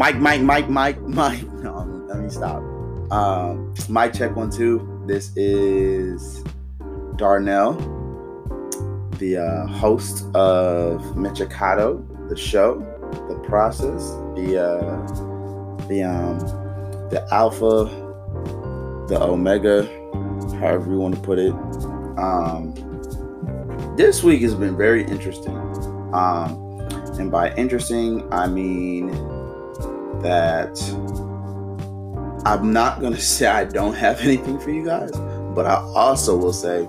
Mike, Mike, Mike, Mike, Mike. No, let me stop. Um, Mike, check one, two. This is Darnell, the uh, host of Michikato, the show, the process, the uh, the um, the alpha, the omega, however you want to put it. Um, this week has been very interesting. Um, and by interesting, I mean that I'm not going to say I don't have anything for you guys, but I also will say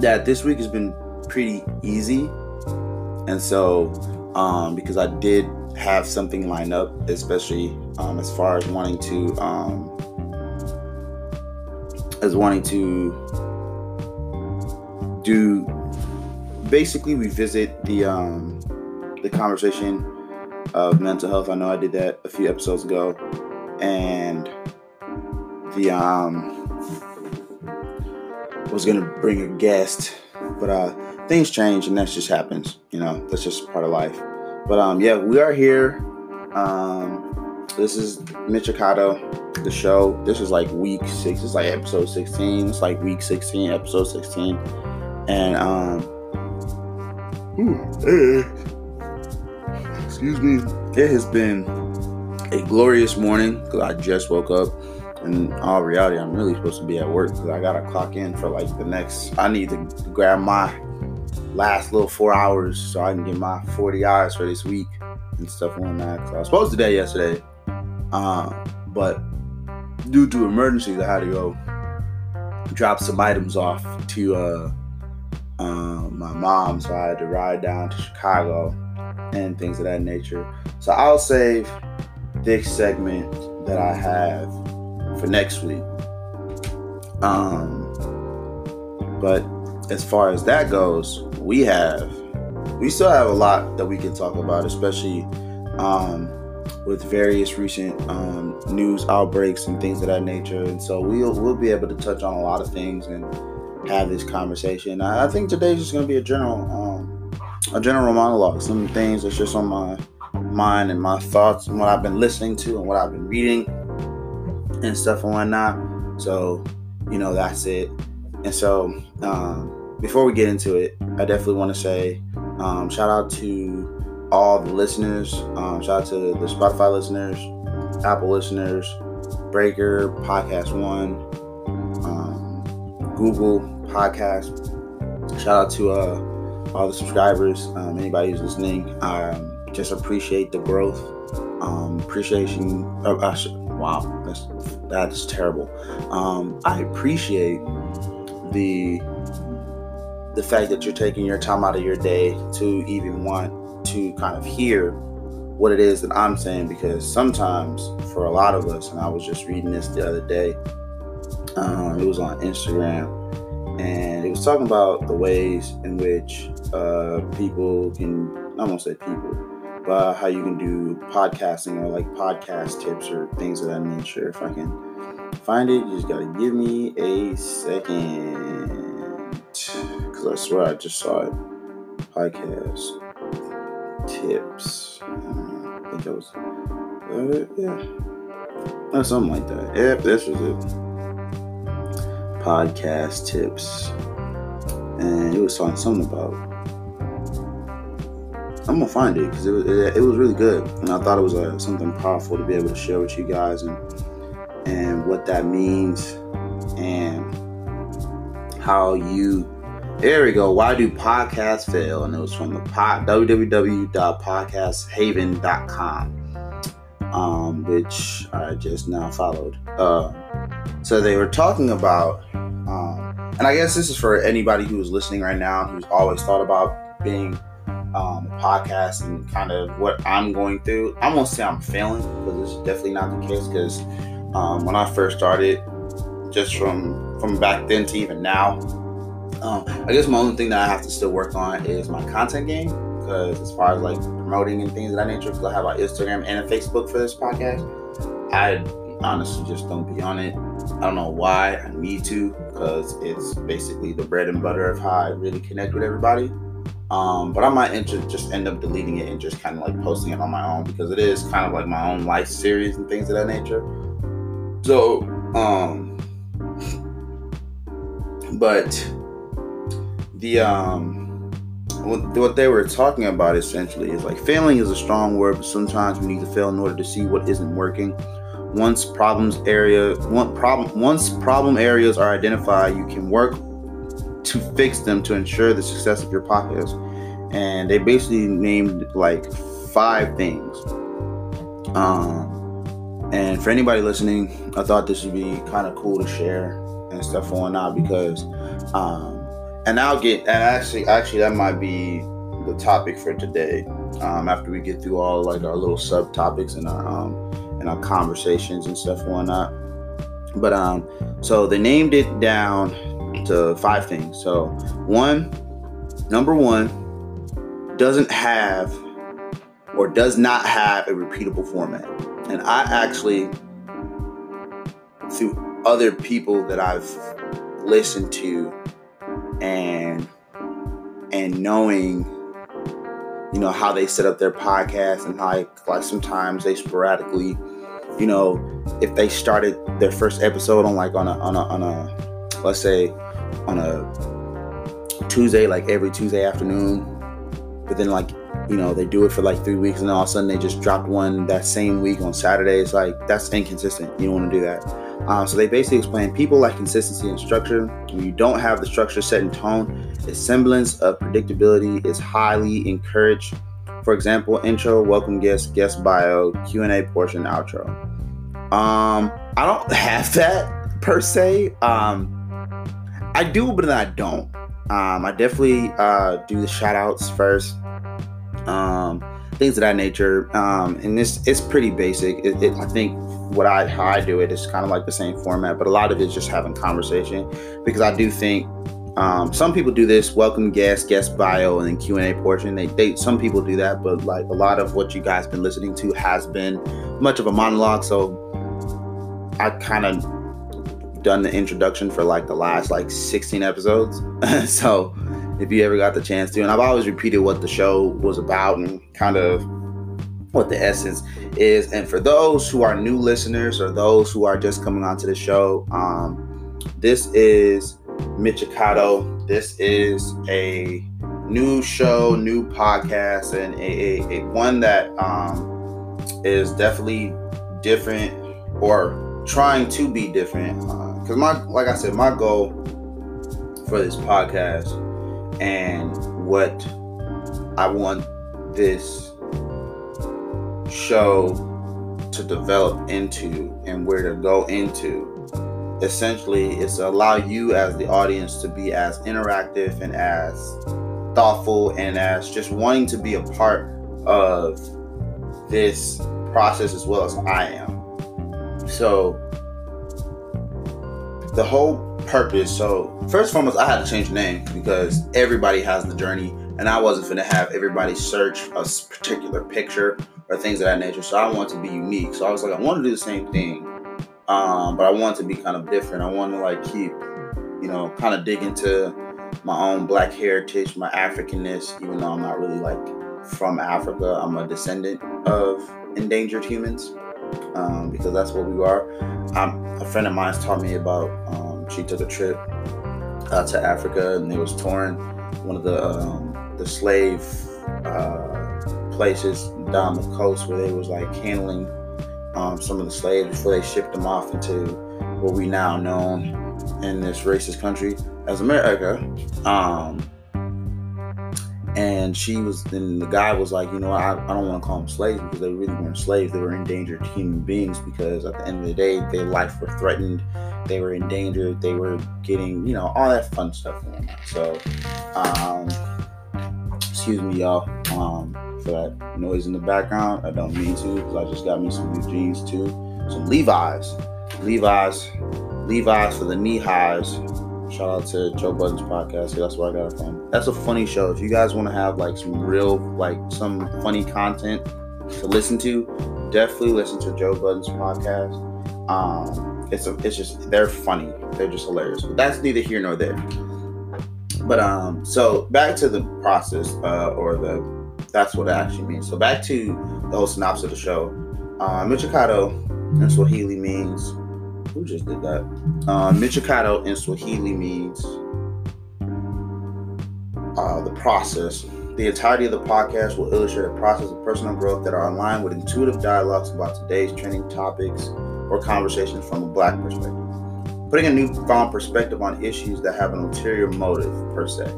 that this week has been pretty easy. And so, um, because I did have something lined up, especially um, as far as wanting to, um, as wanting to do basically revisit the um, the conversation of mental health. I know I did that a few episodes ago, and the um was gonna bring a guest, but uh things change and that just happens. You know, that's just part of life. But um yeah, we are here. Um this is Michikato, the show. This is like week six. It's like episode 16. It's like week 16, episode 16. And um excuse me. It has been a glorious morning because I just woke up. In all reality, I'm really supposed to be at work because I gotta clock in for like the next. I need to grab my last little four hours so I can get my 40 hours for this week and stuff on that. Cause I was supposed to do that yesterday, uh, but due to emergencies, I had to go drop some items off to uh, uh, my mom, so I had to ride down to Chicago and things of that nature. So I'll save this segment that I have for next week. Um, but as far as that goes, we have we still have a lot that we can talk about, especially um, with various recent um, news outbreaks and things of that nature. And so we'll we'll be able to touch on a lot of things and have this conversation. I, I think today's just going to be a general um, a general monologue, some things that's just on my mind and my thoughts and what I've been listening to and what I've been reading and stuff and whatnot. So, you know, that's it. And so, um, before we get into it, I definitely want to say um, shout out to all the listeners. Um, shout out to the Spotify listeners, Apple listeners, Breaker, Podcast One, um, Google Podcast. Shout out to uh, all the subscribers, um, anybody who's listening. Um, just appreciate the growth. Um, appreciation. Uh, uh, wow, that's that's terrible. Um, I appreciate the the fact that you're taking your time out of your day to even want to kind of hear what it is that I'm saying because sometimes for a lot of us, and I was just reading this the other day. Um, it was on Instagram and it was talking about the ways in which uh, people can I won't say people, but how you can do podcasting or like podcast tips or things of that nature. If I can find it, you just gotta give me a second because I swear I just saw it. Podcast tips. I think that was uh, yeah, or something like that. Yep, this was it podcast tips, and it was talking something about. I'm gonna find it because it was it, it, was really good, and I thought it was uh, something powerful to be able to share with you guys and and what that means and how you. There we go. Why do podcasts fail? And it was from the pod www.podcasthaven.com, um, which I just now followed. Uh, so they were talking about and I guess this is for anybody who's listening right now who's always thought about being um, a podcast and kind of what I'm going through. I won't say I'm failing because it's definitely not the case. Because um, when I first started, just from from back then to even now, um, I guess my only thing that I have to still work on is my content game. Because as far as like promoting and things of that nature, because I have an Instagram and a Facebook for this podcast, I honestly just don't be on it. I don't know why I need to because it's basically the bread and butter of how I really connect with everybody. Um, but I might just end up deleting it and just kind of like posting it on my own because it is kind of like my own life series and things of that nature. So, um, but the um, what they were talking about essentially is like failing is a strong word, but sometimes we need to fail in order to see what isn't working. Once problems area, one problem, once problem areas are identified, you can work to fix them to ensure the success of your podcast. And they basically named like five things. Um, and for anybody listening, I thought this would be kind of cool to share and stuff on now because um, and I'll get and actually actually that might be the topic for today. Um, after we get through all like our little subtopics and our um and our conversations and stuff and whatnot. But um, so they named it down to five things. So one, number one, doesn't have or does not have a repeatable format. And I actually, through other people that I've listened to and and knowing you know how they set up their podcast and how like sometimes they sporadically you know if they started their first episode on like on a on a on a let's say on a Tuesday like every Tuesday afternoon but then like you know they do it for like three weeks and then all of a sudden they just dropped one that same week on Saturday it's like that's inconsistent you don't want to do that um, so they basically explain people like consistency and structure. When you don't have the structure set in tone, a semblance of predictability is highly encouraged. For example, intro, welcome guest, guest bio, Q&A portion, outro. Um, I don't have that per se. Um, I do, but then I don't. Um, I definitely uh, do the shout outs first. Um, things of that nature. Um, and this it's pretty basic. It, it, I think what I how I do it is kind of like the same format, but a lot of it is just having conversation because I do think um, some people do this welcome guest, guest bio, and then Q and A portion. They, they some people do that, but like a lot of what you guys been listening to has been much of a monologue. So I kind of done the introduction for like the last like 16 episodes. so if you ever got the chance to, and I've always repeated what the show was about and kind of what the essence is. And for those who are new listeners or those who are just coming onto the show, um, this is Michikato. This is a new show, new podcast, and a, a, a one that um, is definitely different or trying to be different. Because uh, my, like I said, my goal for this podcast and what I want this show to develop into and where to go into essentially is to allow you as the audience to be as interactive and as thoughtful and as just wanting to be a part of this process as well as I am. So the whole purpose, so first and foremost, I had to change the name because everybody has the journey and I wasn't gonna have everybody search a particular picture or things of that nature. So I want to be unique. So I was like, I want to do the same thing, um, but I want to be kind of different. I want to like keep, you know, kind of dig into my own black heritage, my Africanness, even though I'm not really like from Africa. I'm a descendant of endangered humans um, because that's what we are. Um, a friend of mine's taught me about. Um, she took a trip out to Africa and it was torn. One of the um, the slave. Uh, places down the coast where they was like handling um, some of the slaves before they shipped them off into what we now know in this racist country as America. Um, and she was, and the guy was like, you know, I, I don't want to call them slaves because they really weren't slaves. They were endangered human beings because at the end of the day, their life were threatened. They were endangered. They were getting, you know, all that fun stuff. So, um, excuse me, y'all. Um, for that noise in the background. I don't mean to because I just got me some new jeans too. Some Levi's. Levi's. Levi's for the knee highs. Shout out to Joe Budden's podcast. That's where I got it from. That's a funny show. If you guys want to have like some real, like some funny content to listen to, definitely listen to Joe Budden's podcast. Um, it's a, it's just they're funny. They're just hilarious. But that's neither here nor there. but um, so back to the process, uh, or the that's what it actually means. So back to the whole synopsis of the show. Uh, Michikato in Swahili means who just did that? Uh, Michikato in Swahili means uh, the process. The entirety of the podcast will illustrate a process of personal growth that are aligned with intuitive dialogues about today's trending topics or conversations from a black perspective, putting a newfound perspective on issues that have an ulterior motive per se.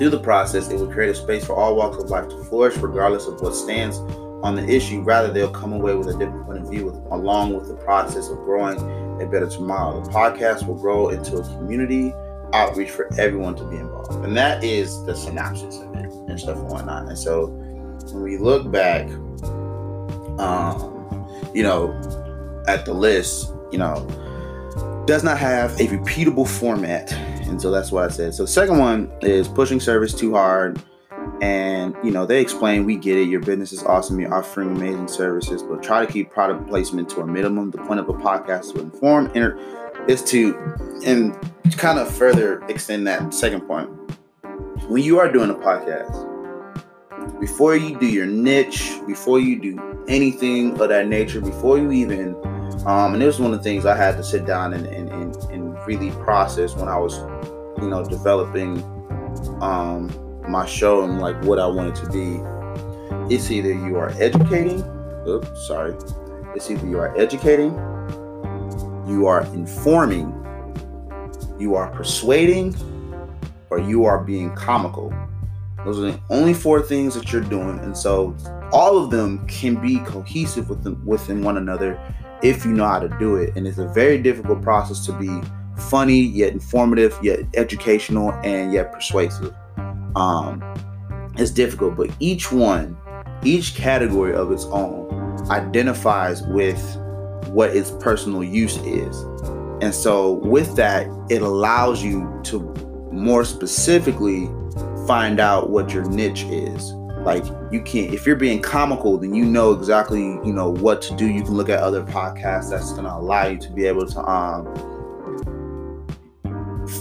Through the process, it will create a space for all walks of life to flourish, regardless of what stands on the issue. Rather, they'll come away with a different point of view, with, along with the process of growing a better tomorrow. The podcast will grow into a community outreach for everyone to be involved, and that is the synopsis of it and stuff and whatnot. And so, when we look back, um, you know, at the list, you know, does not have a repeatable format. And so that's what I said. So the second one is pushing service too hard. And you know, they explain we get it, your business is awesome, you're offering amazing services, but try to keep product placement to a minimum. The point of a podcast to inform inter- is to and kind of further extend that second point. When you are doing a podcast, before you do your niche, before you do anything of that nature, before you even um, and it was one of the things I had to sit down and, and, and, and really process when I was, you know, developing um, my show and like what I wanted to be. It's either you are educating, oops, sorry. It's either you are educating, you are informing, you are persuading, or you are being comical. Those are the only four things that you're doing. And so all of them can be cohesive within, within one another if you know how to do it. And it's a very difficult process to be funny, yet informative, yet educational, and yet persuasive. Um, it's difficult, but each one, each category of its own, identifies with what its personal use is. And so, with that, it allows you to more specifically find out what your niche is like you can't if you're being comical then you know exactly you know what to do. You can look at other podcasts that's to allow you to be able to um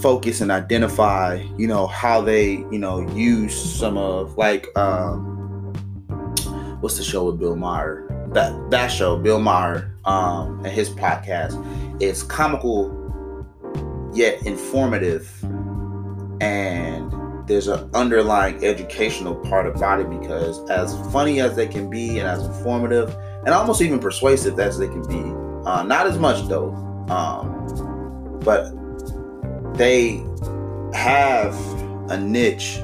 focus and identify you know how they you know use some of like um what's the show with bill maher? That that show bill maher um and his podcast. Is comical yet informative and there's an underlying educational part about it because as funny as they can be and as informative and almost even persuasive as they can be uh, not as much though um, but they have a niche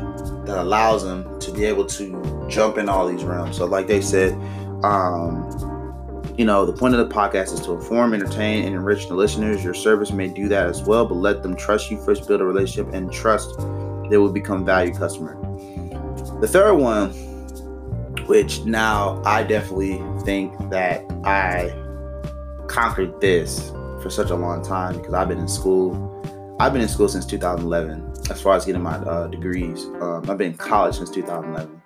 that allows them to be able to jump in all these realms so like they said um, you know, the point of the podcast is to inform, entertain, and enrich the listeners. Your service may do that as well, but let them trust you first, build a relationship, and trust they will become valued customer. The third one, which now I definitely think that I conquered this for such a long time because I've been in school. I've been in school since 2011 as far as getting my uh, degrees. Um, I've been in college since 2011.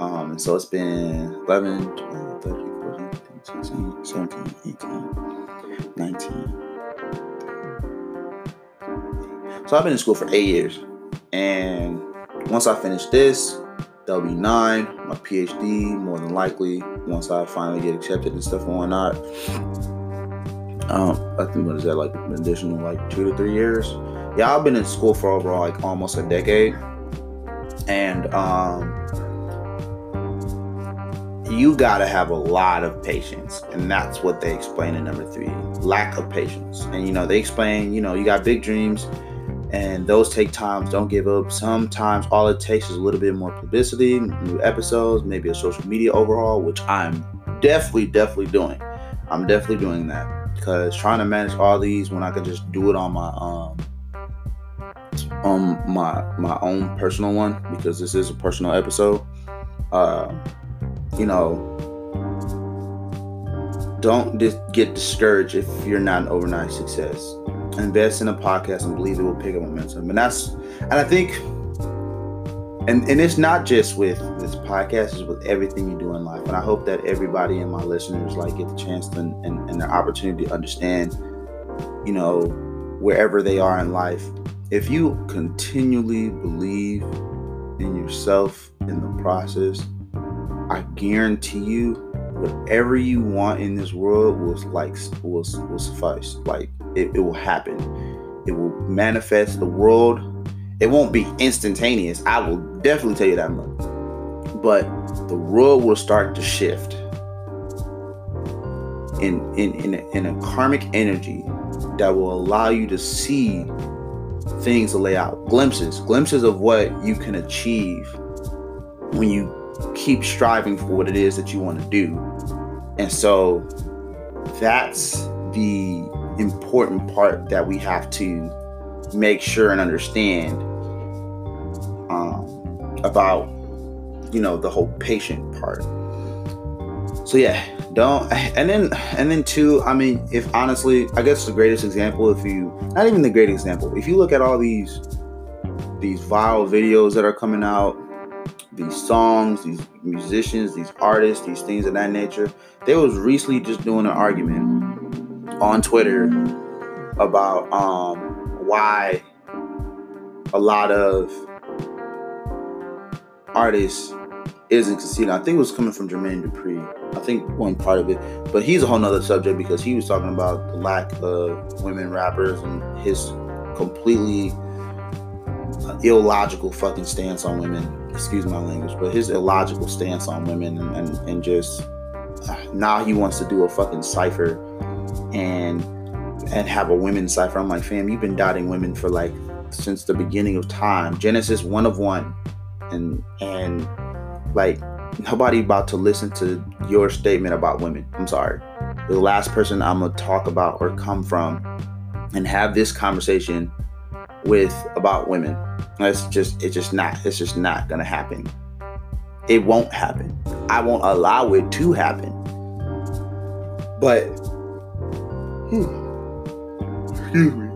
Um, and so it's been 11, 12, 13, 14, 15, 16, 17, 18, 19. So I've been in school for eight years. And once I finish this, that'll be nine. My PhD, more than likely, once I finally get accepted and stuff and whatnot. Um, I think what is that like an additional like two to three years? Yeah, I've been in school for overall like almost a decade, and um, you gotta have a lot of patience, and that's what they explain in number three: lack of patience. And you know, they explain, you know, you got big dreams and those take times. Don't give up. Sometimes all it takes is a little bit more publicity, new episodes, maybe a social media overhaul, which I'm definitely, definitely doing. I'm definitely doing that because trying to manage all these when I can just do it on my um on my my own personal one because this is a personal episode. Uh, you know, don't get discouraged if you're not an overnight success invest in a podcast and believe it will pick up momentum. And that's, and I think, and, and it's not just with this podcast, it's with everything you do in life. And I hope that everybody and my listeners like get the chance to, and, and the opportunity to understand, you know, wherever they are in life, if you continually believe in yourself in the process, I guarantee you, whatever you want in this world will like will, will suffice. Like it, it will happen. It will manifest the world. It won't be instantaneous. I will definitely tell you that much. But the world will start to shift in in in a, in a karmic energy that will allow you to see things to lay out glimpses glimpses of what you can achieve when you keep striving for what it is that you want to do and so that's the important part that we have to make sure and understand um, about you know the whole patient part. So yeah don't and then and then two i mean if honestly i guess the greatest example if you not even the great example if you look at all these these viral videos that are coming out these songs these musicians these artists these things of that nature they was recently just doing an argument on twitter about um why a lot of artists isn't succeeding. I think it was coming from Jermaine Dupri. I think one part of it, but he's a whole nother subject because he was talking about the lack of women rappers and his completely illogical fucking stance on women. Excuse my language, but his illogical stance on women and, and, and just now he wants to do a fucking cipher and and have a women's cipher. I'm like, fam, you've been dotting women for like since the beginning of time. Genesis one of one. And and like nobody about to listen to your statement about women. I'm sorry. The last person I'm gonna talk about or come from and have this conversation with about women. That's just it's just not it's just not gonna happen. It won't happen. I won't allow it to happen. But excuse me.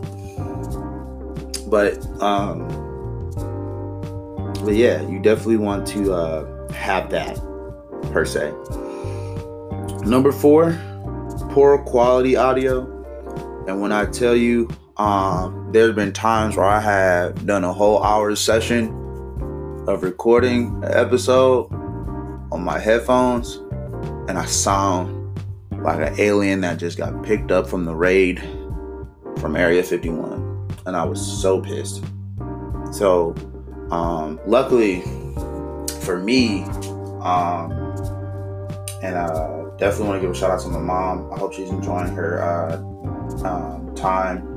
But um but yeah, you definitely want to uh have that per se. Number four, poor quality audio. And when I tell you, um, there's been times where I have done a whole hour session of recording an episode on my headphones, and I sound like an alien that just got picked up from the raid from Area 51. And I was so pissed. So, um, luckily, for me, um, and uh, definitely want to give a shout out to my mom. I hope she's enjoying her uh, um, time.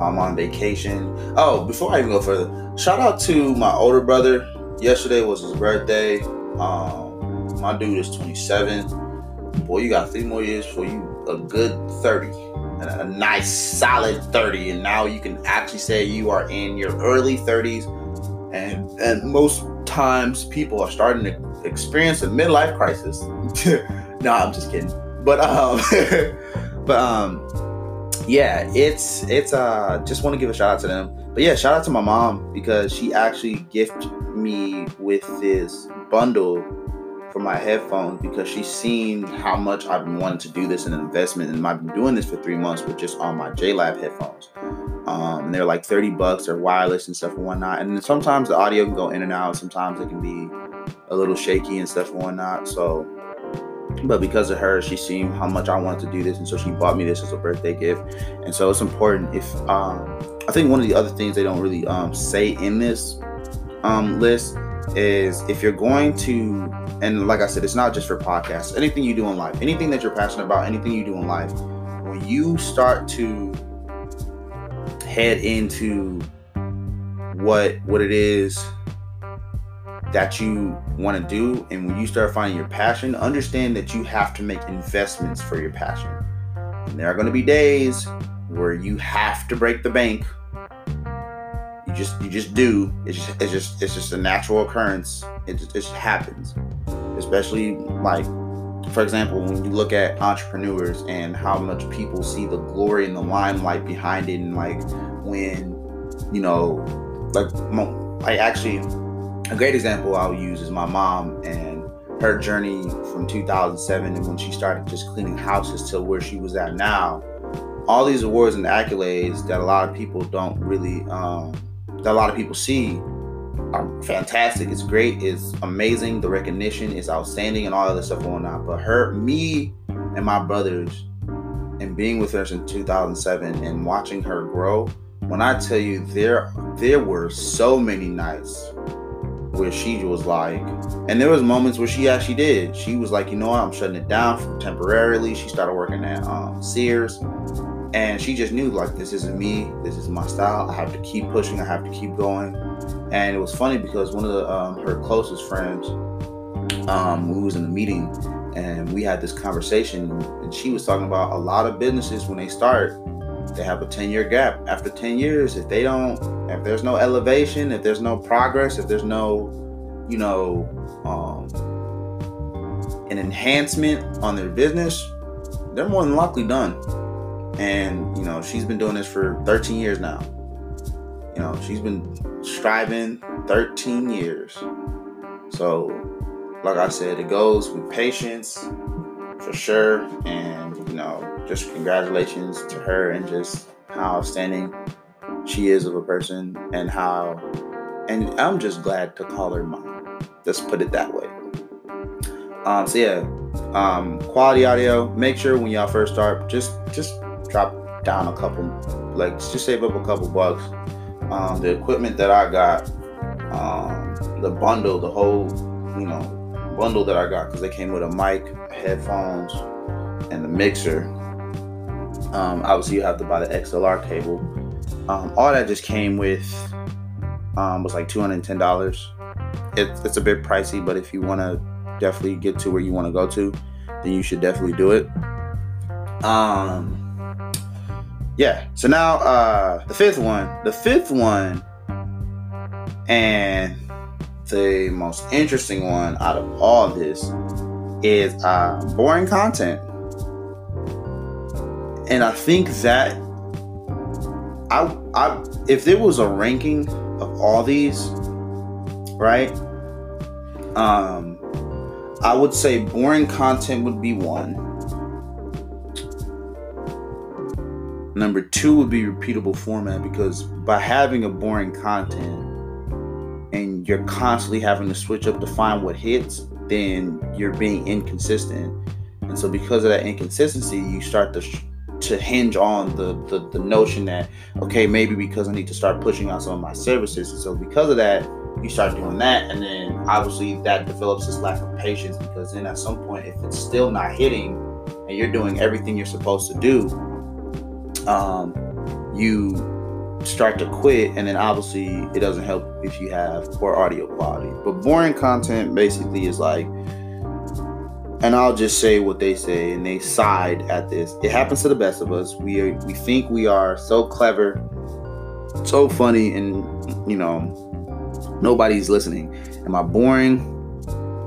I'm on vacation. Oh, before I even go further, shout out to my older brother. Yesterday was his birthday. Um, my dude is 27. Boy, you got three more years for you a good 30 a nice solid 30 and now you can actually say you are in your early 30s and and most times people are starting to experience a midlife crisis. no, I'm just kidding. But um, but um, yeah, it's it's uh, just want to give a shout out to them. But yeah, shout out to my mom because she actually gifted me with this bundle for my headphones because she's seen how much I've been wanting to do this in an investment, and I've been doing this for three months with just on my JLab headphones. Um, and they're like 30 bucks, they're wireless and stuff and whatnot. And sometimes the audio can go in and out, sometimes it can be a little shaky and stuff and whatnot. So, but because of her, she seen how much I wanted to do this, and so she bought me this as a birthday gift. And so it's important. If um, I think one of the other things they don't really um, say in this um, list is if you're going to, and like I said, it's not just for podcasts. Anything you do in life, anything that you're passionate about, anything you do in life, when you start to head into what what it is that you want to do and when you start finding your passion understand that you have to make investments for your passion and there are going to be days where you have to break the bank just you just do. It's just it's just it's just a natural occurrence. It just, it just happens. Especially like for example, when you look at entrepreneurs and how much people see the glory and the limelight behind it, and like when, you know, like, I actually, a great example I'll use is my mom and her journey from 2007 and when she started just cleaning houses to where she was at now. All these awards and accolades that a lot of people don't really um, that a lot of people see are fantastic. It's great. It's amazing. The recognition is outstanding and all of this stuff going on. But her, me, and my brothers, and being with her since 2007 and watching her grow. When I tell you there, there were so many nights where she was like, and there was moments where she actually did. She was like, you know what, I'm shutting it down temporarily. She started working at um, Sears, and she just knew like this isn't me. This is my style. I have to keep pushing. I have to keep going. And it was funny because one of the, um, her closest friends, um, who was in a meeting, and we had this conversation, and she was talking about a lot of businesses when they start, they have a 10 year gap. After 10 years, if they don't, if there's no elevation, if there's no progress, if there's no, you know, um, an enhancement on their business, they're more than likely done. And, you know, she's been doing this for 13 years now. You know, she's been striving 13 years. So, like I said, it goes with patience for sure. And, you know, just congratulations to her and just how outstanding she is of a person and how, and I'm just glad to call her mom. Let's put it that way. Um, so yeah, um, quality audio. Make sure when y'all first start, just just drop down a couple, like just save up a couple bucks. Um, the equipment that I got, um, the bundle, the whole, you know, bundle that I got because they came with a mic, headphones, and the mixer. Um, obviously, you have to buy the XLR cable. Um, all that just came with um, was like two hundred and ten dollars. It, it's a bit pricey, but if you want to definitely get to where you want to go to, then you should definitely do it. Um, yeah. So now uh, the fifth one, the fifth one, and the most interesting one out of all this is uh, boring content. And I think that I, I, if there was a ranking of all these, right? Um, I would say boring content would be one. Number two would be repeatable format because by having a boring content, and you're constantly having to switch up to find what hits, then you're being inconsistent. And so because of that inconsistency, you start to to hinge on the, the the notion that okay, maybe because I need to start pushing out some of my services. And so because of that, you start doing that and then obviously that develops this lack of patience because then at some point if it's still not hitting and you're doing everything you're supposed to do, um, you start to quit and then obviously it doesn't help if you have poor audio quality. But boring content basically is like and i'll just say what they say and they side at this. It happens to the best of us. We are, we think we are so clever so funny and you know nobody's listening. Am i boring?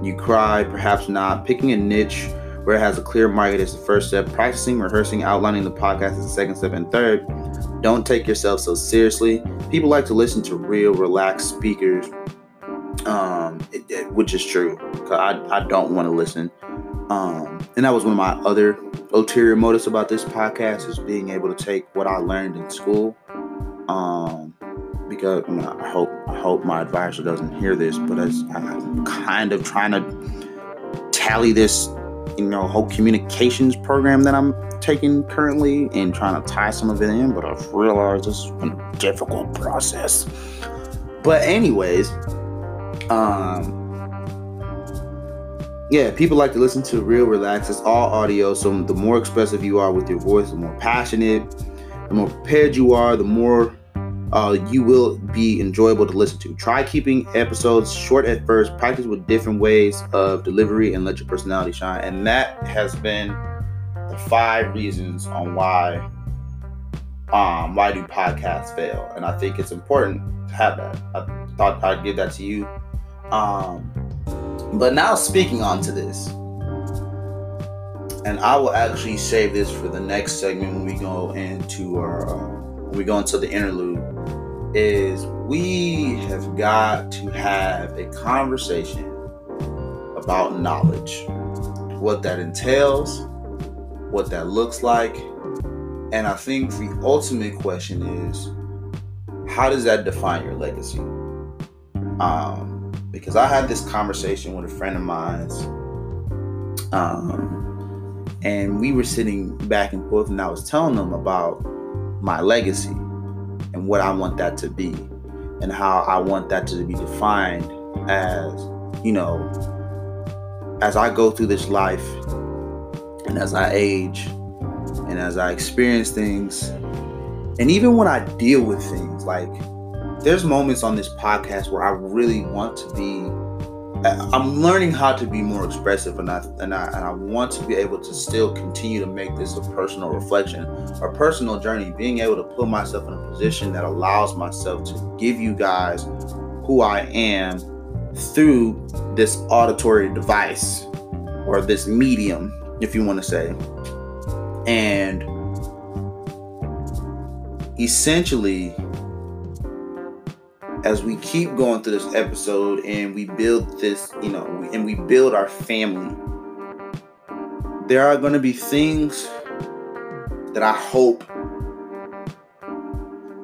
You cry perhaps not. Picking a niche where it has a clear market is the first step practicing rehearsing outlining the podcast is the second step and third don't take yourself so seriously. People like to listen to real, relaxed speakers, um, it, it, which is true. Cause I, I don't want to listen. Um, and that was one of my other ulterior motives about this podcast is being able to take what I learned in school. Um, because I, hope I hope my advisor doesn't hear this, but I'm kind of trying to tally this, you know, whole communications program that I'm taking currently and trying to tie some of it in, but I've realized it's been a difficult process. But anyways, um yeah, people like to listen to real relax. It's all audio, so the more expressive you are with your voice, the more passionate, the more prepared you are, the more uh, you will be enjoyable to listen to. Try keeping episodes short at first. Practice with different ways of delivery and let your personality shine. And that has been the five reasons on why um why do podcasts fail and i think it's important to have that i thought i'd give that to you um but now speaking on to this and i will actually save this for the next segment when we go into our uh, when we go into the interlude is we have got to have a conversation about knowledge what that entails what that looks like. And I think the ultimate question is how does that define your legacy? Um, because I had this conversation with a friend of mine's, um, and we were sitting back and forth, and I was telling them about my legacy and what I want that to be, and how I want that to be defined as, you know, as I go through this life and as I age and as I experience things, and even when I deal with things, like there's moments on this podcast where I really want to be. I'm learning how to be more expressive, and I and I and I want to be able to still continue to make this a personal reflection, a personal journey. Being able to put myself in a position that allows myself to give you guys who I am through this auditory device or this medium, if you want to say. And essentially, as we keep going through this episode and we build this, you know, and we build our family, there are going to be things that I hope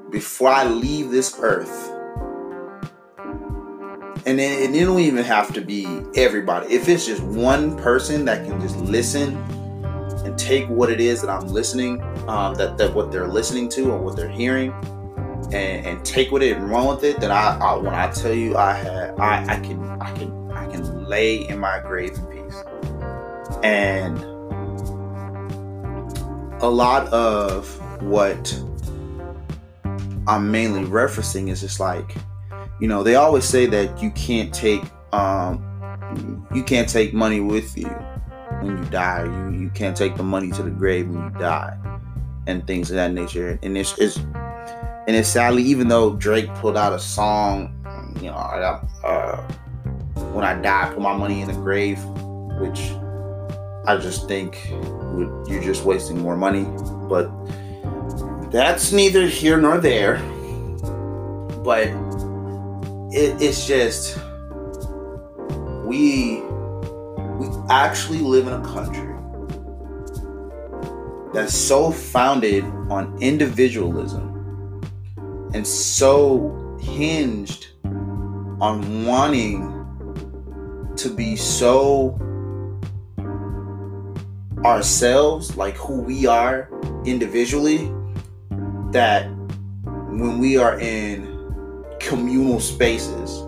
before I leave this earth. And then it don't even have to be everybody. If it's just one person that can just listen and take what it is that I'm listening, um, that that what they're listening to or what they're hearing, and, and take with it and run with it, then I, I when I tell you I had I, I can I can I can lay in my grave in peace. And a lot of what I'm mainly referencing is just like, you know, they always say that you can't take um you can't take money with you when you die. You you can't take the money to the grave when you die, and things of that nature. And it's, it's and it's sadly, even though Drake pulled out a song, you know, I got uh, when I die, put my money in the grave, which I just think you're just wasting more money. But that's neither here nor there. But it, it's just we we actually live in a country that's so founded on individualism and so hinged on wanting to be so ourselves, like who we are individually, that when we are in communal spaces,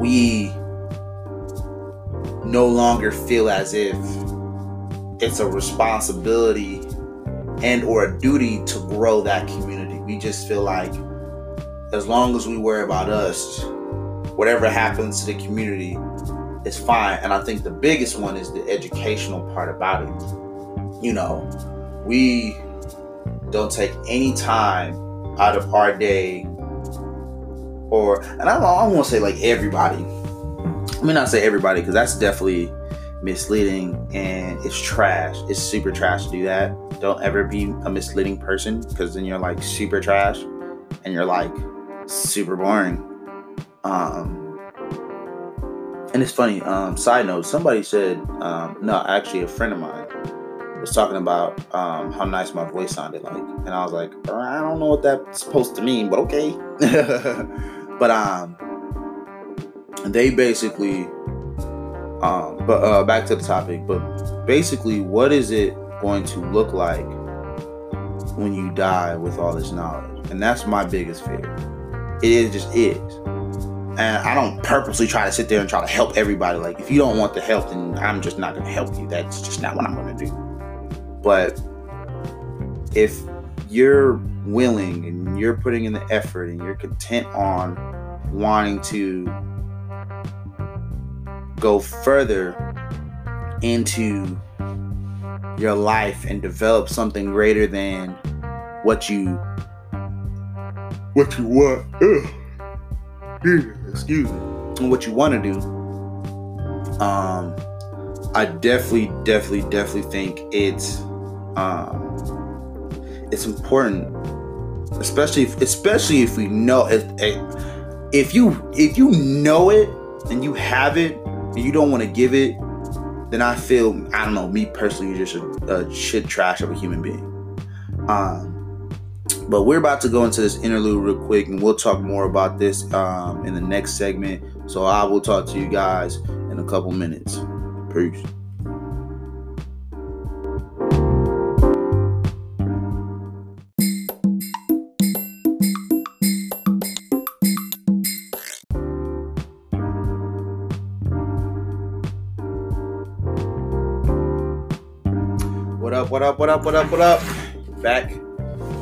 we no longer feel as if it's a responsibility and or a duty to grow that community. We just feel like as long as we worry about us, whatever happens to the community is fine. And I think the biggest one is the educational part about it. You know, we don't take any time out of our day or and I I to say like everybody let me not say everybody because that's definitely misleading and it's trash. It's super trash to do that. Don't ever be a misleading person because then you're like super trash and you're like super boring. Um, and it's funny. Um, side note: somebody said, um, no, actually, a friend of mine was talking about um, how nice my voice sounded like, and I was like, I don't know what that's supposed to mean, but okay. but um they basically um, but uh, back to the topic but basically what is it going to look like when you die with all this knowledge? And that's my biggest fear. It is just is. And i don't purposely try to sit there and try to help everybody. Like if you don't want the help then i'm just not going to help you. That's just not what i'm going to do. But if you're willing and you're putting in the effort and you're content on wanting to go further into your life and develop something greater than what you what you want. Excuse me. And what you want to do. Um, I definitely, definitely, definitely think it's um, it's important, especially if, especially if we know if if you if you know it and you have it and you don't want to give it, then I feel I don't know. Me personally, you're just a, a shit trash of a human being. Um, But we're about to go into this interlude real quick, and we'll talk more about this um, in the next segment. So I will talk to you guys in a couple minutes. Peace. What up, what up, what up, what up. Back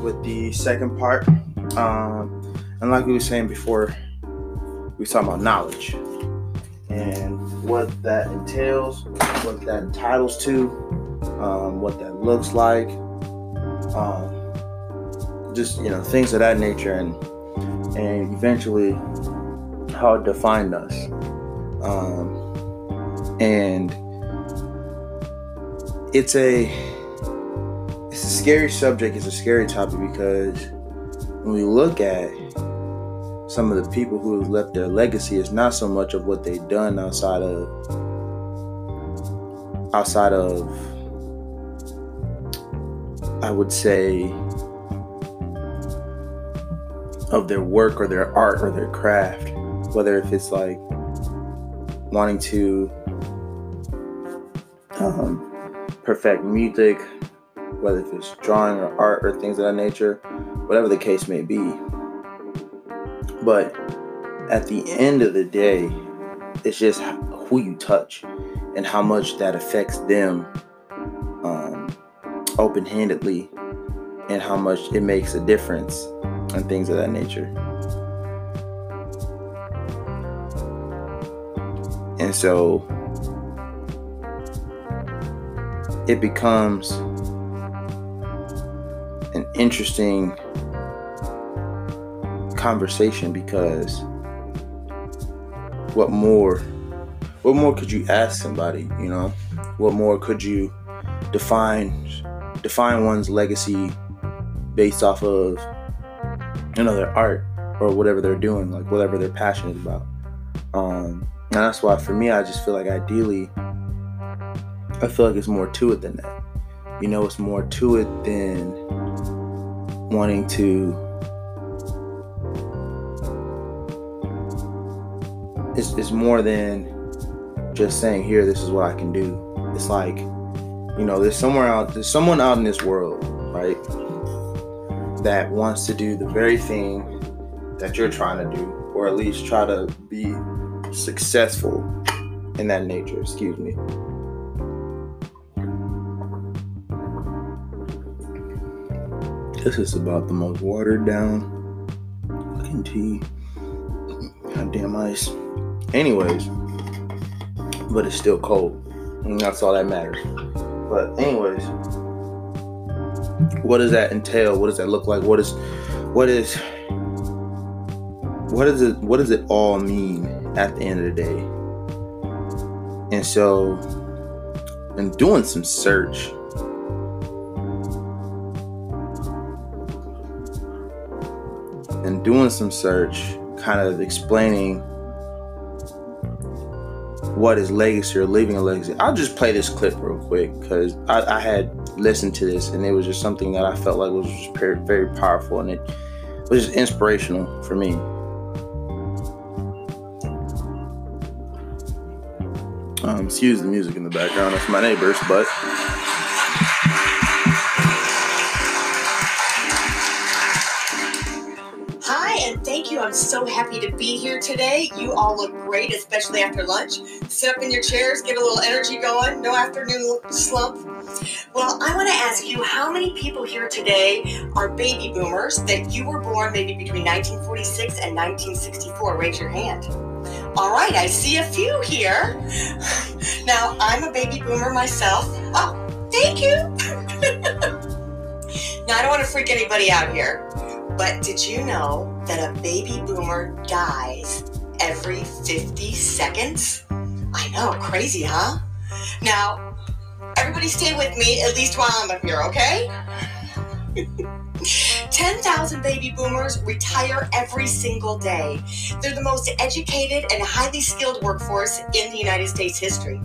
with the second part. Um, and like we were saying before, we were talking about knowledge and what that entails, what that entitles to, um, what that looks like, um, just you know things of that nature, and and eventually how it defined us, um, and it's a it's a scary subject. It's a scary topic because when we look at some of the people who have left their legacy, it's not so much of what they've done outside of outside of I would say of their work or their art or their craft, whether if it's like wanting to um, perfect music, whether it's drawing or art or things of that nature, whatever the case may be. But at the end of the day, it's just who you touch and how much that affects them um, open handedly and how much it makes a difference and things of that nature. And so it becomes interesting conversation because what more what more could you ask somebody you know what more could you define define one's legacy based off of you know their art or whatever they're doing like whatever they're passionate about um and that's why for me i just feel like ideally I feel like it's more to it than that. You know, it's more to it than wanting to. It's, it's more than just saying, here, this is what I can do. It's like, you know, there's somewhere out, there's someone out in this world, right, that wants to do the very thing that you're trying to do, or at least try to be successful in that nature, excuse me. This is about the most watered down fucking tea. Goddamn ice. Anyways, but it's still cold. And that's all that matters. But anyways, what does that entail? What does that look like? What is what is what does it what does it all mean at the end of the day? And so in doing some search doing some search, kind of explaining what is legacy or leaving a legacy. I'll just play this clip real quick because I, I, had listened to this and it was just something that I felt like was very, very powerful and it was just inspirational for me. Um, excuse the music in the background. That's my neighbors, but I'm so happy to be here today. You all look great, especially after lunch. Sit up in your chairs, get a little energy going. No afternoon slump. Well, I want to ask you how many people here today are baby boomers that you were born maybe between 1946 and 1964? Raise your hand. All right, I see a few here. Now, I'm a baby boomer myself. Oh, thank you. now, I don't want to freak anybody out here. But did you know that a baby boomer dies every 50 seconds? I know, crazy, huh? Now, everybody stay with me, at least while I'm up here, okay? 10,000 baby boomers retire every single day. They're the most educated and highly skilled workforce in the United States history.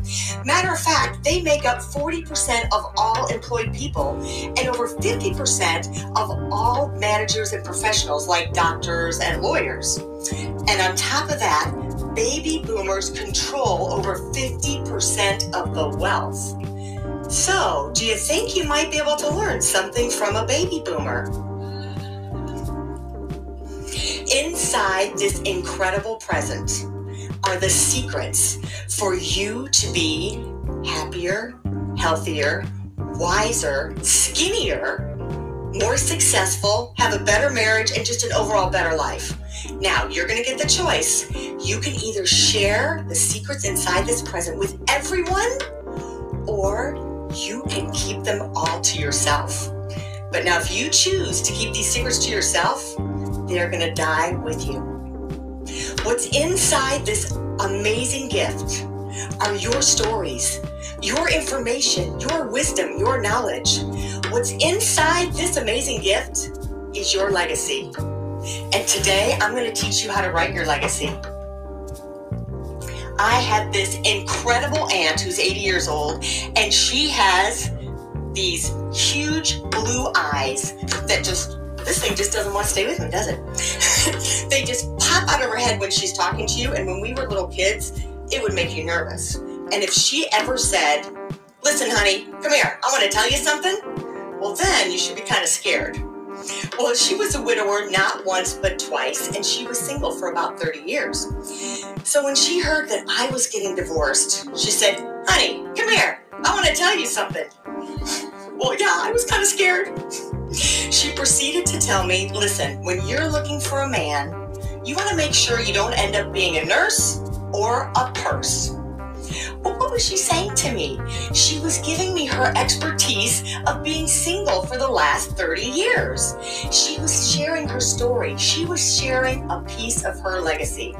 Matter of fact, they make up 40% of all employed people and over 50% of all managers and professionals like doctors and lawyers. And on top of that, baby boomers control over 50% of the wealth. So, do you think you might be able to learn something from a baby boomer? Inside this incredible present are the secrets for you to be happier, healthier, wiser, skinnier, more successful, have a better marriage, and just an overall better life. Now, you're going to get the choice. You can either share the secrets inside this present with everyone, or you can keep them all to yourself. But now, if you choose to keep these secrets to yourself, they're going to die with you. What's inside this amazing gift are your stories, your information, your wisdom, your knowledge. What's inside this amazing gift is your legacy. And today I'm going to teach you how to write your legacy. I have this incredible aunt who's 80 years old, and she has these huge blue eyes that just, this thing just doesn't want to stay with me, does it? they just pop out of her head when she's talking to you. And when we were little kids, it would make you nervous. And if she ever said, Listen, honey, come here, I want to tell you something, well, then you should be kind of scared. Well, she was a widower not once but twice, and she was single for about 30 years. So when she heard that I was getting divorced, she said, Honey, come here. I want to tell you something. Well, yeah, I was kind of scared. She proceeded to tell me listen, when you're looking for a man, you want to make sure you don't end up being a nurse or a purse. But what was she saying to me? She was giving me her expertise of being single for the last 30 years. She was sharing her story. She was sharing a piece of her legacy.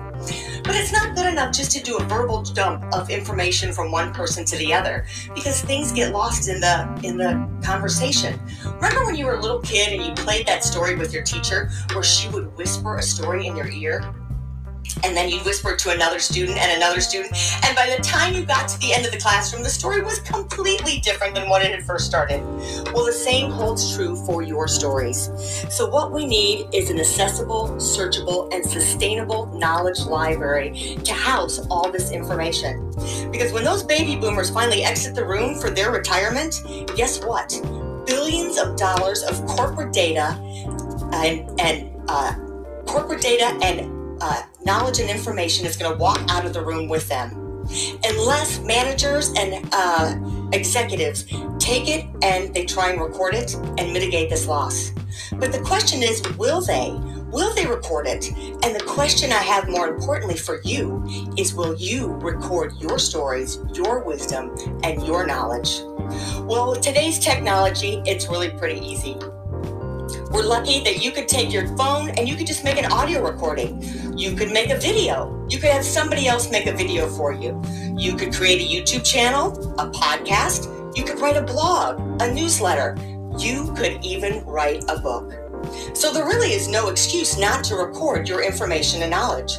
But it's not good enough just to do a verbal dump of information from one person to the other because things get lost in the in the conversation. Remember when you were a little kid and you played that story with your teacher where she would whisper a story in your ear? And then you'd whisper to another student and another student. And by the time you got to the end of the classroom, the story was completely different than when it had first started. Well, the same holds true for your stories. So, what we need is an accessible, searchable, and sustainable knowledge library to house all this information. Because when those baby boomers finally exit the room for their retirement, guess what? Billions of dollars of corporate data and, and uh, corporate data and uh, knowledge and information is going to walk out of the room with them. Unless managers and uh, executives take it and they try and record it and mitigate this loss. But the question is, will they? Will they record it? And the question I have more importantly for you is will you record your stories, your wisdom, and your knowledge? Well, with today's technology, it's really pretty easy. We're lucky that you could take your phone and you could just make an audio recording. You could make a video. You could have somebody else make a video for you. You could create a YouTube channel, a podcast. You could write a blog, a newsletter. You could even write a book. So there really is no excuse not to record your information and knowledge.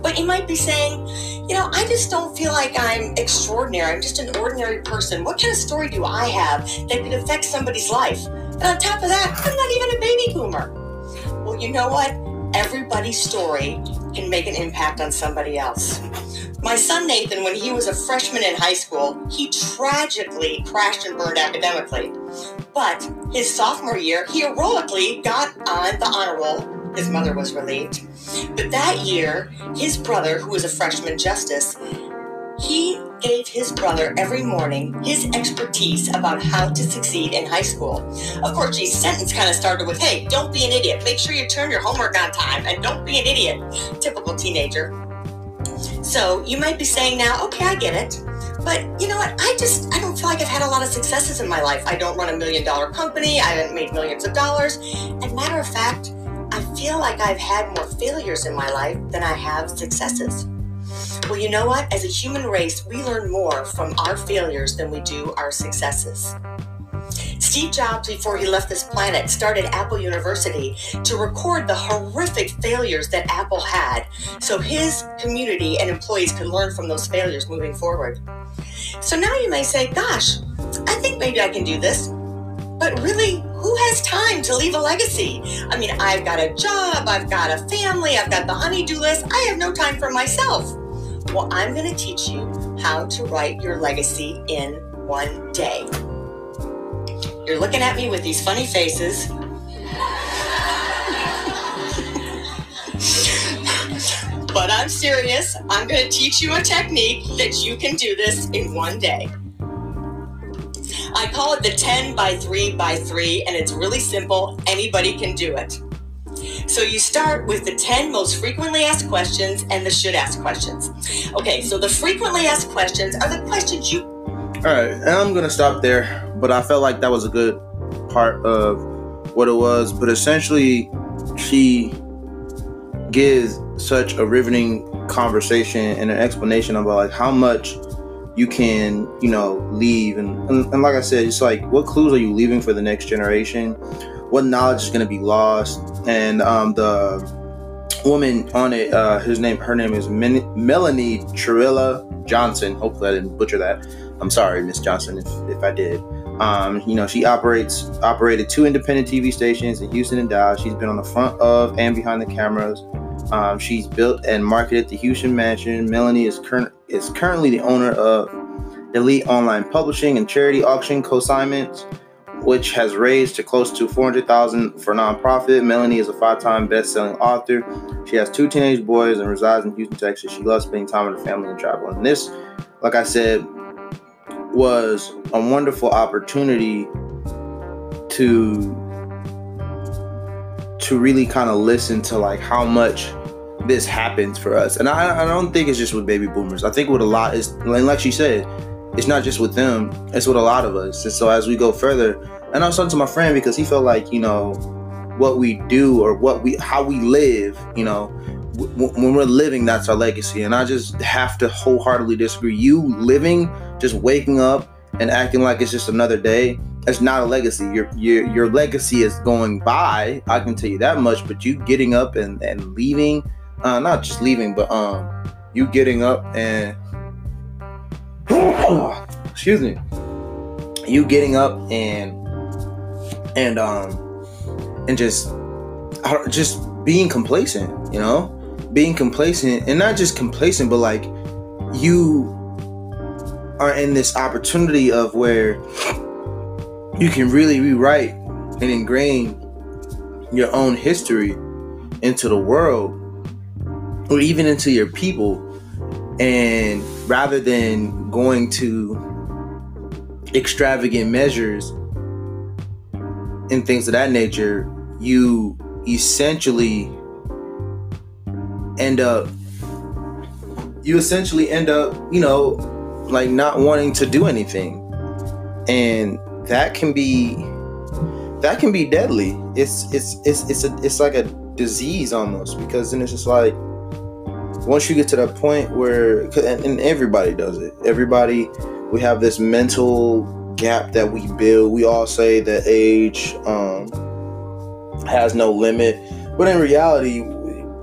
But you might be saying, you know, I just don't feel like I'm extraordinary. I'm just an ordinary person. What kind of story do I have that could affect somebody's life? And on top of that, I'm not even a baby boomer. Well, you know what? Everybody's story can make an impact on somebody else. My son Nathan, when he was a freshman in high school, he tragically crashed and burned academically. But his sophomore year, he heroically got on the honor roll. His mother was relieved. But that year, his brother, who was a freshman justice, he gave his brother every morning his expertise about how to succeed in high school. Of course, his sentence kind of started with, hey, don't be an idiot. Make sure you turn your homework on time and don't be an idiot. Typical teenager. So you might be saying now, okay, I get it. But you know what? I just, I don't feel like I've had a lot of successes in my life. I don't run a million dollar company. I haven't made millions of dollars. And matter of fact, I feel like I've had more failures in my life than I have successes. Well, you know what? As a human race, we learn more from our failures than we do our successes. Steve Jobs, before he left this planet, started Apple University to record the horrific failures that Apple had so his community and employees could learn from those failures moving forward. So now you may say, gosh, I think maybe I can do this. But really, who has time to leave a legacy? I mean, I've got a job, I've got a family, I've got the honeydew list. I have no time for myself. Well, I'm going to teach you how to write your legacy in one day. You're looking at me with these funny faces. but I'm serious. I'm going to teach you a technique that you can do this in one day. I call it the 10 by 3 by 3, and it's really simple. Anybody can do it. So you start with the 10 most frequently asked questions and the should ask questions. Okay, so the frequently asked questions are the questions you. All right, and I'm going to stop there, but I felt like that was a good part of what it was. But essentially, she gives such a riveting conversation and an explanation about like how much you can, you know, leave. And, and, and like I said, it's like, what clues are you leaving for the next generation? What knowledge is going to be lost? And um, the woman on it, uh, his name, her name is Melanie Trilla Johnson. Hopefully, I didn't butcher that. I'm sorry, Miss Johnson, if, if I did. Um, you know, she operates operated two independent TV stations in Houston and Dallas. She's been on the front of and behind the cameras. Um, she's built and marketed the Houston mansion. Melanie is current is currently the owner of Elite Online Publishing and Charity Auction Consignments, which has raised to close to 400,000 for nonprofit. Melanie is a five-time best-selling author. She has two teenage boys and resides in Houston, Texas. She loves spending time with her family and traveling. And this, like I said, was a wonderful opportunity to to really kind of listen to like how much this happens for us. And I, I don't think it's just with baby boomers. I think with a lot is and like she said, it's not just with them, it's with a lot of us. And so as we go further, and I was talking to my friend because he felt like, you know, what we do or what we how we live, you know, w- when we're living, that's our legacy. And I just have to wholeheartedly disagree. You living, just waking up and acting like it's just another day, it's not a legacy. Your your your legacy is going by. I can tell you that much. But you getting up and and leaving uh, not just leaving, but um, you getting up and excuse me, you getting up and and um and just just being complacent, you know, being complacent and not just complacent, but like you are in this opportunity of where you can really rewrite and ingrain your own history into the world or even into your people and rather than going to extravagant measures and things of that nature you essentially end up you essentially end up you know like not wanting to do anything. And that can be that can be deadly. It's it's it's it's a, it's like a disease almost because then it's just like once you get to that point where and, everybody does it. Everybody we have this mental gap that we build. We all say that age um, has no limit but in reality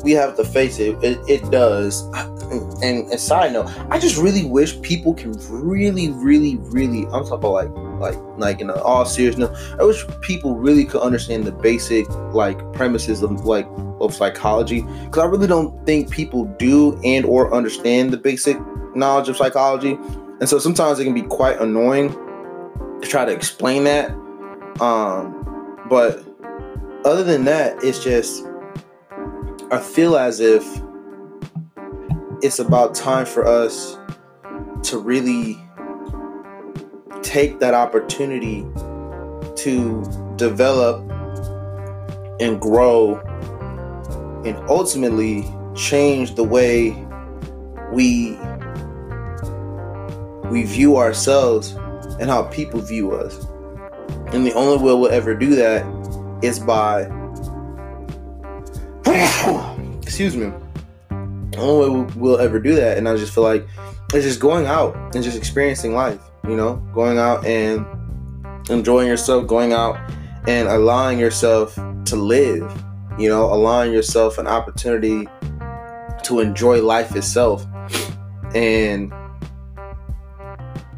we have to face it. It, it does. And, and side note i just really wish people can really really really i'm talking about like like like in all seriousness i wish people really could understand the basic like premises of like of psychology. Because i really don't think people do and or understand the basic knowledge of psychology. And so sometimes it can be quite annoying to try to explain that. Um but other than that it's just i feel as if it's about time for us to really take that opportunity to develop and grow and ultimately change the way we we view ourselves and how people view us. And the only way we'll ever do that is by excuse me. The only way we'll ever do that, and I just feel like it's just going out and just experiencing life you know, going out and enjoying yourself, going out and allowing yourself to live, you know, allowing yourself an opportunity to enjoy life itself and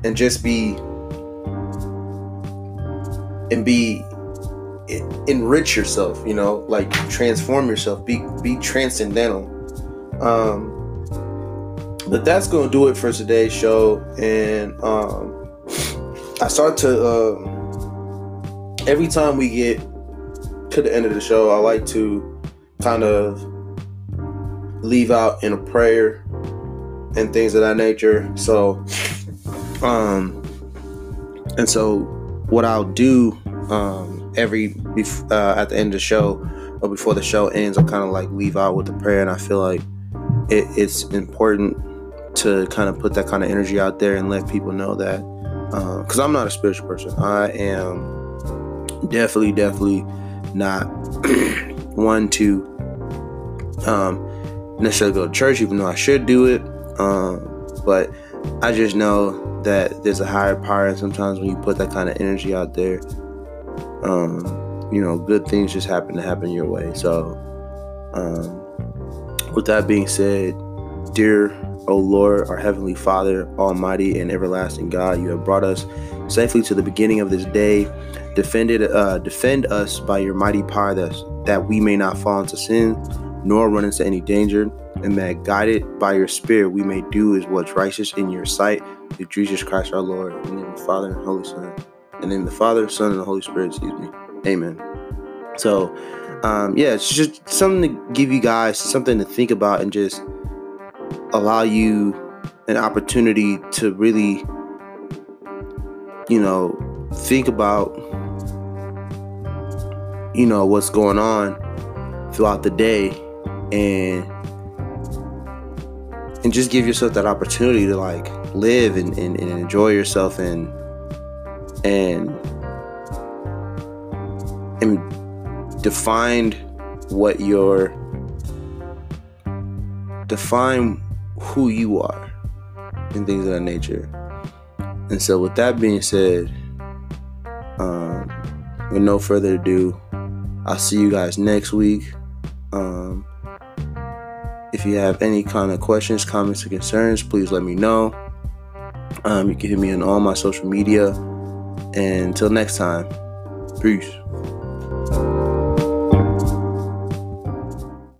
and just be and be enrich yourself you know like transform yourself be be transcendental. Um but that's gonna do it for today's show and um i start to uh, every time we get to the end of the show i like to kind of leave out in a prayer and things of that nature. So um and so what i'll do um every uh, at the end of the show or before the show ends, I kind of like leave out with a prayer, and I feel like it, it's important to kind of put that kind of energy out there and let people know that because uh, I'm not a spiritual person. I am definitely, definitely not one to um, necessarily go to church, even though I should do it. Um, but I just know that there's a higher power, and sometimes when you put that kind of energy out there, um, you know, good things just happen to happen your way. So, um, with that being said, dear O Lord, our Heavenly Father, Almighty and everlasting God, you have brought us safely to the beginning of this day. Defended, uh, defend us by your mighty power that, that we may not fall into sin, nor run into any danger, and that guided by your Spirit we may do is what's righteous in your sight. Through Jesus Christ our Lord, in the name of the Father and Holy Son. In the name of the Father, Son, and the Holy Spirit, excuse me. Amen. So, um, yeah, it's just something to give you guys something to think about and just allow you an opportunity to really, you know, think about, you know, what's going on throughout the day and and just give yourself that opportunity to like live and, and, and enjoy yourself and and and define what your define who you are and things of that nature. And so, with that being said, um, with no further ado, I'll see you guys next week. Um, if you have any kind of questions, comments, or concerns, please let me know. Um, you can hit me on all my social media. And until next time, peace.